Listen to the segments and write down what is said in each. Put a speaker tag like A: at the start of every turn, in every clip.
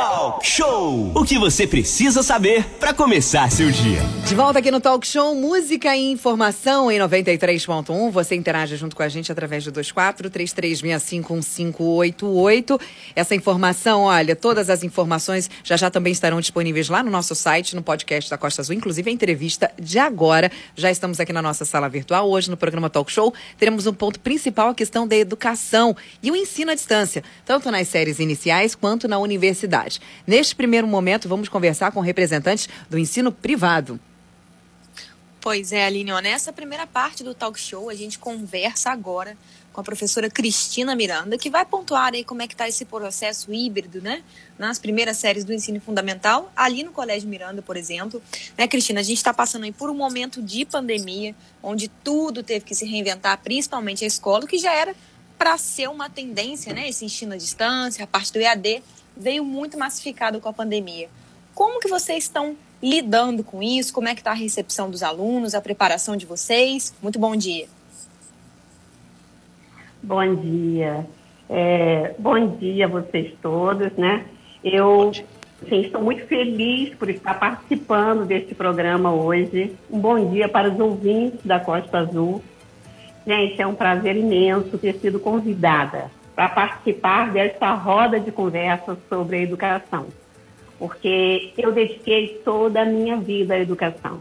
A: Talk Show! O que você precisa saber para começar seu dia.
B: De volta aqui no Talk Show, música e informação em 93.1. Você interage junto com a gente através do 24 33651588. Essa informação, olha, todas as informações já já também estarão disponíveis lá no nosso site, no podcast da Costa Azul, inclusive a entrevista de agora. Já estamos aqui na nossa sala virtual. Hoje no programa Talk Show teremos um ponto principal, a questão da educação e o ensino à distância, tanto nas séries iniciais quanto na universidade. Neste primeiro momento, vamos conversar com representantes do ensino privado.
C: Pois é, Aline, nessa primeira parte do talk show, a gente conversa agora com a professora Cristina Miranda, que vai pontuar aí como é que está esse processo híbrido, né? Nas primeiras séries do ensino fundamental, ali no Colégio Miranda, por exemplo. Né, Cristina, a gente está passando aí por um momento de pandemia, onde tudo teve que se reinventar, principalmente a escola, que já era para ser uma tendência, né? Esse ensino à distância, a parte do EAD, veio muito massificado com a pandemia. Como que vocês estão lidando com isso? Como é que está a recepção dos alunos, a preparação de vocês? Muito bom dia.
D: Bom dia. É, bom dia a vocês todos, né? Eu sim, estou muito feliz por estar participando deste programa hoje. Um bom dia para os ouvintes da Costa Azul. Gente, é um prazer imenso ter sido convidada para participar dessa roda de conversa sobre a educação, porque eu dediquei toda a minha vida à educação.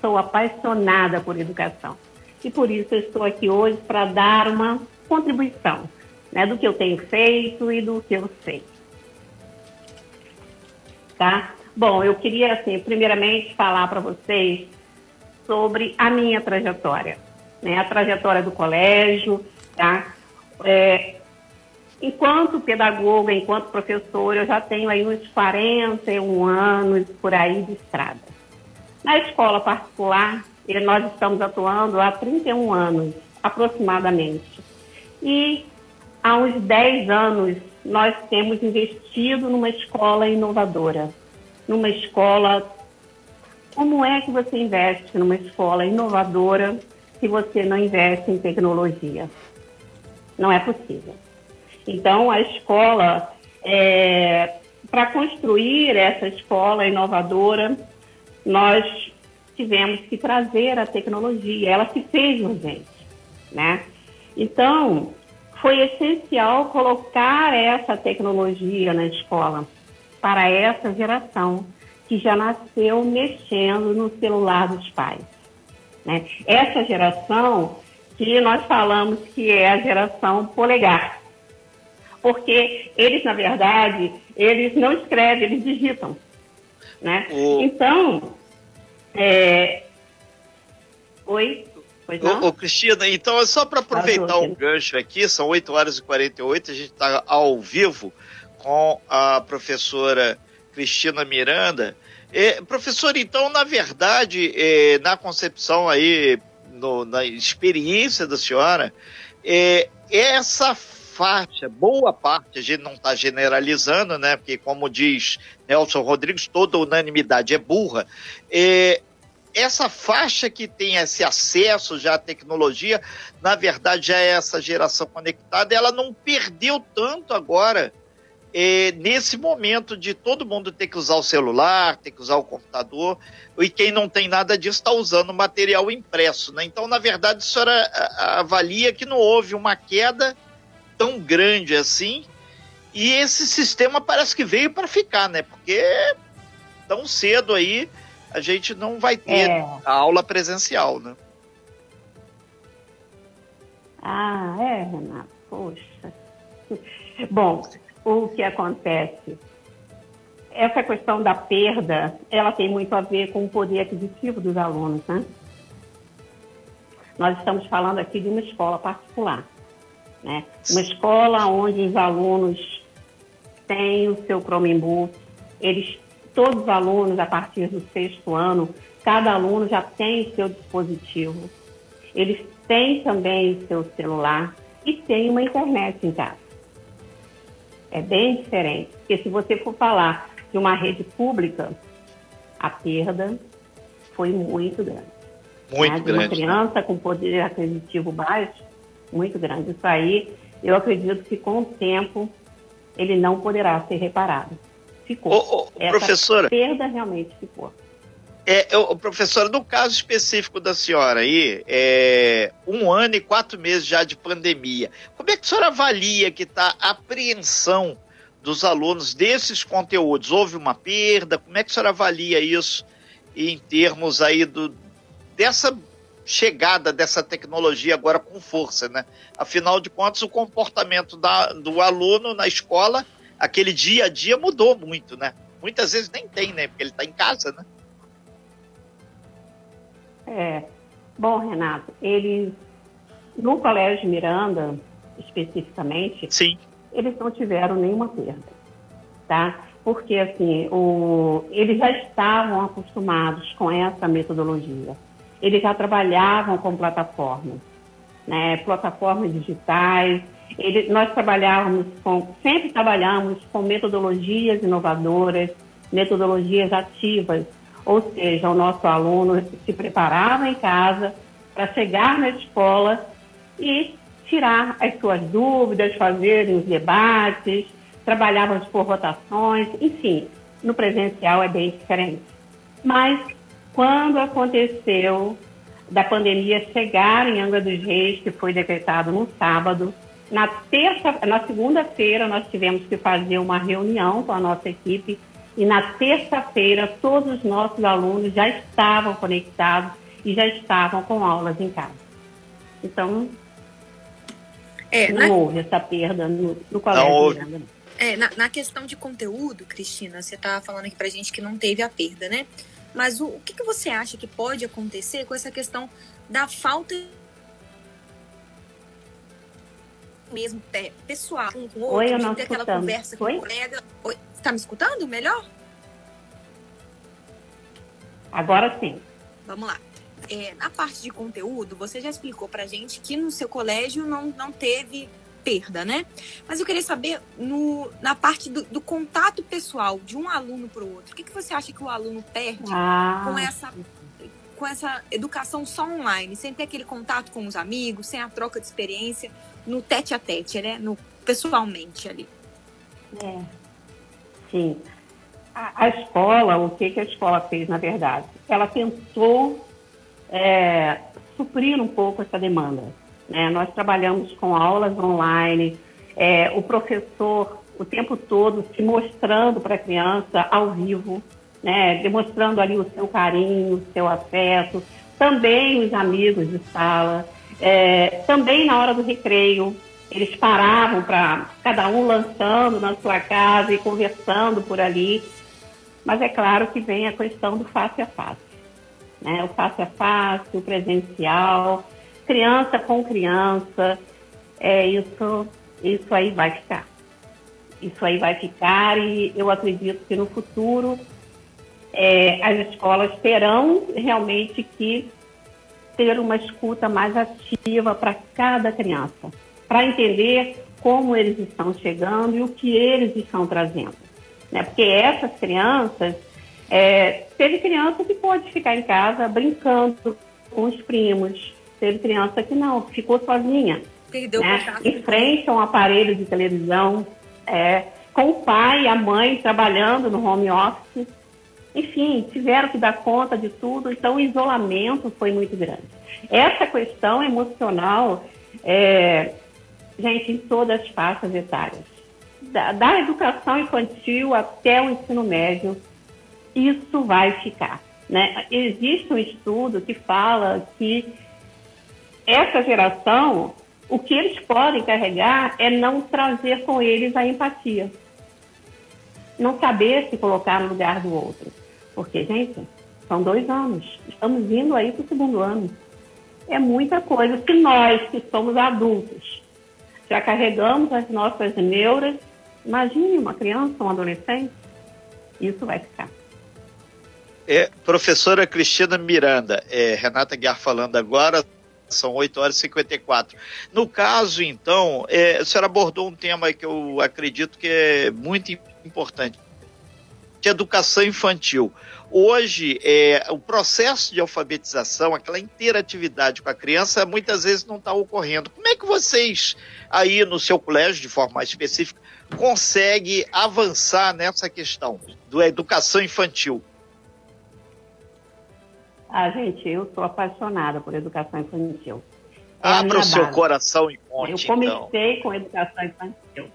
D: Sou apaixonada por educação e por isso estou aqui hoje para dar uma contribuição né, do que eu tenho feito e do que eu sei. Tá? Bom, eu queria, assim, primeiramente falar para vocês sobre a minha trajetória, né, a trajetória do colégio, tá? É, Enquanto pedagoga, enquanto professora, eu já tenho aí uns 41 anos por aí de estrada. Na escola particular, nós estamos atuando há 31 anos, aproximadamente. E há uns 10 anos, nós temos investido numa escola inovadora, numa escola. Como é que você investe numa escola inovadora se você não investe em tecnologia? Não é possível. Então, a escola, é, para construir essa escola inovadora, nós tivemos que trazer a tecnologia, ela se fez urgente, né? Então, foi essencial colocar essa tecnologia na escola para essa geração que já nasceu mexendo no celular dos pais. Né? Essa geração que nós falamos que é a geração polegar porque eles, na verdade, eles não escrevem, eles digitam. Né? O... Então, é... oi?
E: Ô, ô, Cristina, então é só para aproveitar um gancho aqui, são 8 horas e 48, a gente está ao vivo com a professora Cristina Miranda. É, professora, então, na verdade, é, na concepção aí, no, na experiência da senhora, é, essa faixa, boa parte, a gente não está generalizando, né? Porque, como diz Nelson Rodrigues, toda unanimidade é burra. É, essa faixa que tem esse acesso já à tecnologia, na verdade, já é essa geração conectada, ela não perdeu tanto agora. É, nesse momento de todo mundo ter que usar o celular, ter que usar o computador, e quem não tem nada disso está usando material impresso. Né? Então, na verdade, a senhora avalia que não houve uma queda tão grande assim. E esse sistema parece que veio para ficar, né? Porque tão cedo aí a gente não vai ter é. a aula presencial, né?
D: Ah, é, Renato. Poxa. Bom, o que acontece? Essa questão da perda, ela tem muito a ver com o poder aquisitivo dos alunos, né? Nós estamos falando aqui de uma escola particular. Né? Uma escola onde os alunos têm o seu Chromebook, eles, todos os alunos, a partir do sexto ano, cada aluno já tem o seu dispositivo, eles têm também o seu celular e tem uma internet em casa. É bem diferente, porque se você for falar de uma rede pública, a perda foi muito grande.
E: Muito né? De grande.
D: Uma criança com poder aquisitivo baixo, muito grande. Isso aí, eu acredito que com o tempo ele não poderá ser reparado. ficou.
E: Ô, ô, professora.
D: perda realmente ficou.
E: É, eu, professora, no caso específico da senhora aí, é, um ano e quatro meses já de pandemia, como é que a senhora avalia que está a apreensão dos alunos desses conteúdos? Houve uma perda? Como é que a senhora avalia isso em termos aí do, dessa chegada dessa tecnologia agora com força, né? Afinal de contas, o comportamento da, do aluno na escola, aquele dia a dia mudou muito, né? Muitas vezes nem tem, né? Porque ele está em casa, né?
D: É. Bom, Renato, eles, no Colégio Miranda, especificamente,
E: Sim.
D: eles não tiveram nenhuma perda, tá? Porque, assim, o, eles já estavam acostumados com essa metodologia. Eles já trabalhavam com plataformas, né? Plataformas digitais. Nós trabalhávamos com, sempre trabalhamos com metodologias inovadoras, metodologias ativas, ou seja, o nosso aluno se preparava em casa para chegar na escola e tirar as suas dúvidas, fazer os debates, trabalhávamos por rotações, enfim, no presencial é bem diferente. Mas quando aconteceu da pandemia chegar em Angra dos Reis, que foi decretado no sábado, na terça, na segunda-feira nós tivemos que fazer uma reunião com a nossa equipe e na terça-feira, todos os nossos alunos já estavam conectados e já estavam com aulas em casa. Então, é, não na... houve essa perda no, no colégio. Não houve.
C: É, na, na, questão de conteúdo, Cristina, você estava falando aqui pra gente que não teve a perda, né? Mas o, o que, que você acha que pode acontecer com essa questão da falta mesmo pessoal com o outro, Oi, eu não ter aquela conversa com o colega. Oi, está me escutando melhor?
D: Agora sim.
C: Vamos lá. É, na parte de conteúdo, você já explicou pra gente que no seu colégio não, não teve perda, né? Mas eu queria saber no, na parte do, do contato pessoal de um aluno para o outro, o que, que você acha que o aluno perde ah. com essa com essa educação só online, sem ter aquele contato com os amigos, sem a troca de experiência no tete a tete, né? No, pessoalmente ali.
D: É. Sim. A, a escola, o que, que a escola fez, na verdade? Ela tentou é, suprir um pouco essa demanda. Né? Nós trabalhamos com aulas online, é, o professor o tempo todo se mostrando para a criança ao vivo, né? demonstrando ali o seu carinho, o seu afeto, também os amigos de sala. É, também na hora do recreio, eles paravam para cada um lançando na sua casa e conversando por ali. Mas é claro que vem a questão do face a face. Né? O face a face, o presencial, criança com criança, é isso, isso aí vai ficar. Isso aí vai ficar e eu acredito que no futuro é, as escolas terão realmente que ter uma escuta mais ativa para cada criança, para entender como eles estão chegando e o que eles estão trazendo. Né? Porque essas crianças, é, teve criança que pode ficar em casa brincando com os primos, teve criança que não, ficou sozinha. Perdeu né? Em frente a um aparelho de televisão, é, com o pai e a mãe trabalhando no home office enfim, tiveram que dar conta de tudo, então o isolamento foi muito grande. Essa questão emocional, é, gente, em todas as faixas etárias, da, da educação infantil até o ensino médio, isso vai ficar. Né? Existe um estudo que fala que essa geração, o que eles podem carregar é não trazer com eles a empatia. Não saber se colocar no lugar do outro. Porque, gente, são dois anos. Estamos indo aí para o segundo ano. É muita coisa. Se nós, que somos adultos, já carregamos as nossas neuras, imagine uma criança, um adolescente, isso vai ficar.
E: É, professora Cristina Miranda, é, Renata Guiar falando agora, são 8 horas e 54. No caso, então, é, a senhora abordou um tema que eu acredito que é muito importante, de educação infantil. Hoje, é, o processo de alfabetização, aquela interatividade com a criança, muitas vezes não está ocorrendo. Como é que vocês, aí no seu colégio, de forma mais específica, consegue avançar nessa questão da educação infantil?
D: Ah, gente, eu sou apaixonada por educação infantil.
E: É Abra o seu base. coração e conte,
D: Eu comecei então. com educação infantil.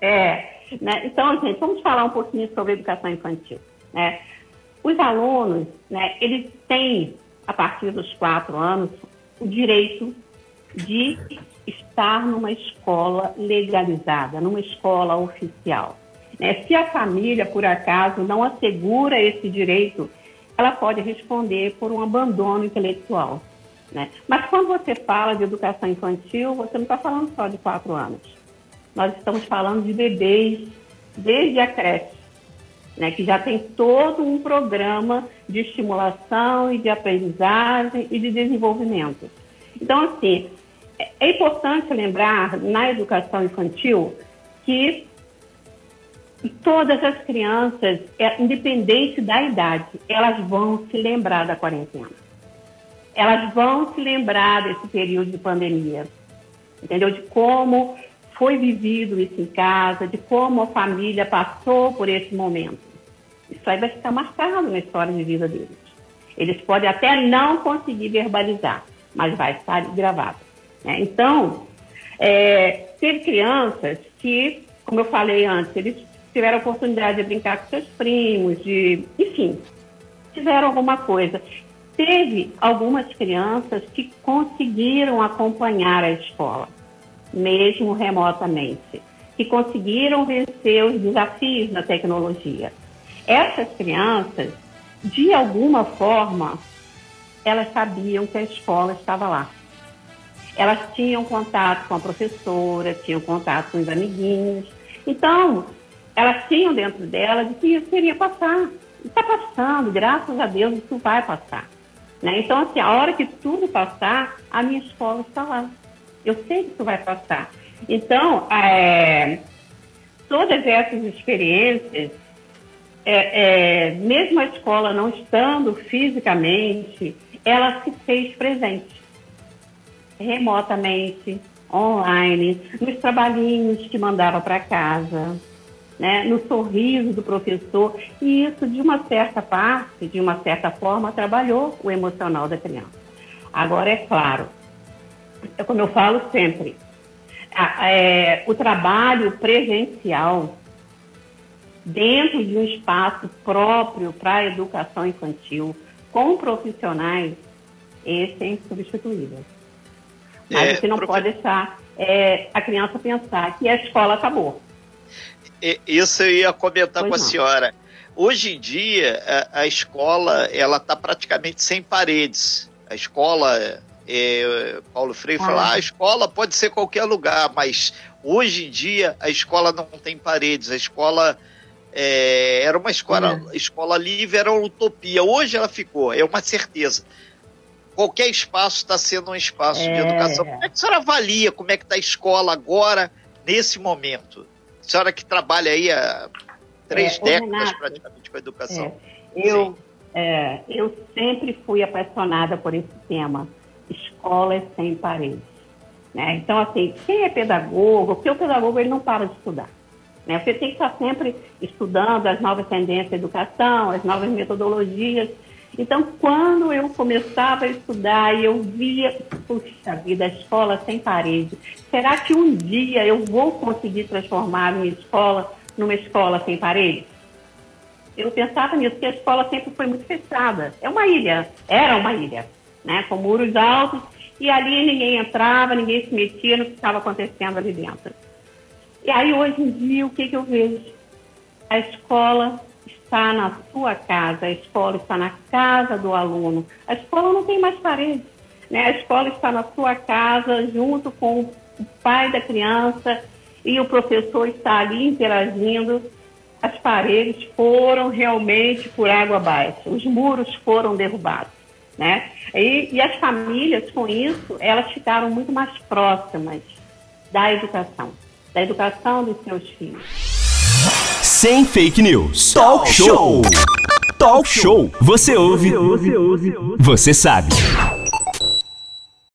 D: É, né? Então, gente, vamos falar um pouquinho sobre educação infantil. Né? Os alunos, né, eles têm, a partir dos quatro anos, o direito de estar numa escola legalizada, numa escola oficial. Né? Se a família, por acaso, não assegura esse direito, ela pode responder por um abandono intelectual. Né? Mas quando você fala de educação infantil, você não está falando só de quatro anos. Nós estamos falando de bebês desde a creche, né, que já tem todo um programa de estimulação e de aprendizagem e de desenvolvimento. Então, assim, é importante lembrar na educação infantil que todas as crianças, é, independente da idade, elas vão se lembrar da quarentena. Elas vão se lembrar desse período de pandemia, entendeu? De como foi vivido isso em casa, de como a família passou por esse momento. Isso aí vai ficar marcado na história de vida deles. Eles podem até não conseguir verbalizar, mas vai estar gravado. Né? Então, é, teve crianças que, como eu falei antes, eles tiveram a oportunidade de brincar com seus primos, de, enfim, fizeram alguma coisa. Teve algumas crianças que conseguiram acompanhar a escola, mesmo remotamente, que conseguiram vencer os desafios da tecnologia. Essas crianças, de alguma forma, elas sabiam que a escola estava lá elas tinham contato com a professora, tinham contato com os amiguinhos. Então, elas tinham dentro dela de que isso iria passar. Está passando, graças a Deus, isso vai passar. Né? Então, assim, a hora que tudo passar, a minha escola está lá. Eu sei que isso vai passar. Então, é, todas essas experiências, é, é, mesmo a escola não estando fisicamente, ela se fez presente remotamente, online, nos trabalhinhos que mandava para casa, né, no sorriso do professor, e isso, de uma certa parte, de uma certa forma, trabalhou o emocional da criança. Agora, é claro, é como eu falo sempre, a, é, o trabalho presencial dentro de um espaço próprio para a educação infantil, com profissionais, esse é insubstituível. Mas é, você não pode deixar é, a criança pensar que a escola acabou.
E: Isso eu ia comentar pois com a não. senhora. Hoje em dia, a, a escola ela está praticamente sem paredes. A escola, é, Paulo Freire ah. fala, ah, a escola pode ser qualquer lugar, mas hoje em dia a escola não tem paredes. A escola é, era uma escola, é. escola livre, era uma utopia. Hoje ela ficou, é uma certeza qualquer espaço está sendo um espaço é... de educação. Como é que a senhora avalia como é que está a escola agora, nesse momento? Senhora que trabalha aí há três é, décadas Renato, praticamente com a educação.
D: É, eu, é, eu sempre fui apaixonada por esse tema, escolas sem paredes. Né? Então, assim, quem é pedagogo, porque o pedagogo ele não para de estudar. Né? Você tem que estar sempre estudando as novas tendências da educação, as novas metodologias, então, quando eu começava a estudar e eu via, puxa vida, a escola sem parede, será que um dia eu vou conseguir transformar a minha escola numa escola sem parede? Eu pensava nisso, porque a escola sempre foi muito fechada. É uma ilha, era uma ilha, né? Com muros altos, e ali ninguém entrava, ninguém se metia no que estava acontecendo ali dentro. E aí, hoje em dia, o que, que eu vejo? A escola está na sua casa, a escola está na casa do aluno. A escola não tem mais paredes, né? A escola está na sua casa, junto com o pai da criança, e o professor está ali interagindo. As paredes foram realmente por água abaixo, os muros foram derrubados. Né? E, e as famílias, com isso, elas ficaram muito mais próximas da educação, da educação dos seus filhos.
A: Sem fake news. Talk show. Talk show. Você ouve. Você ouve. Você sabe.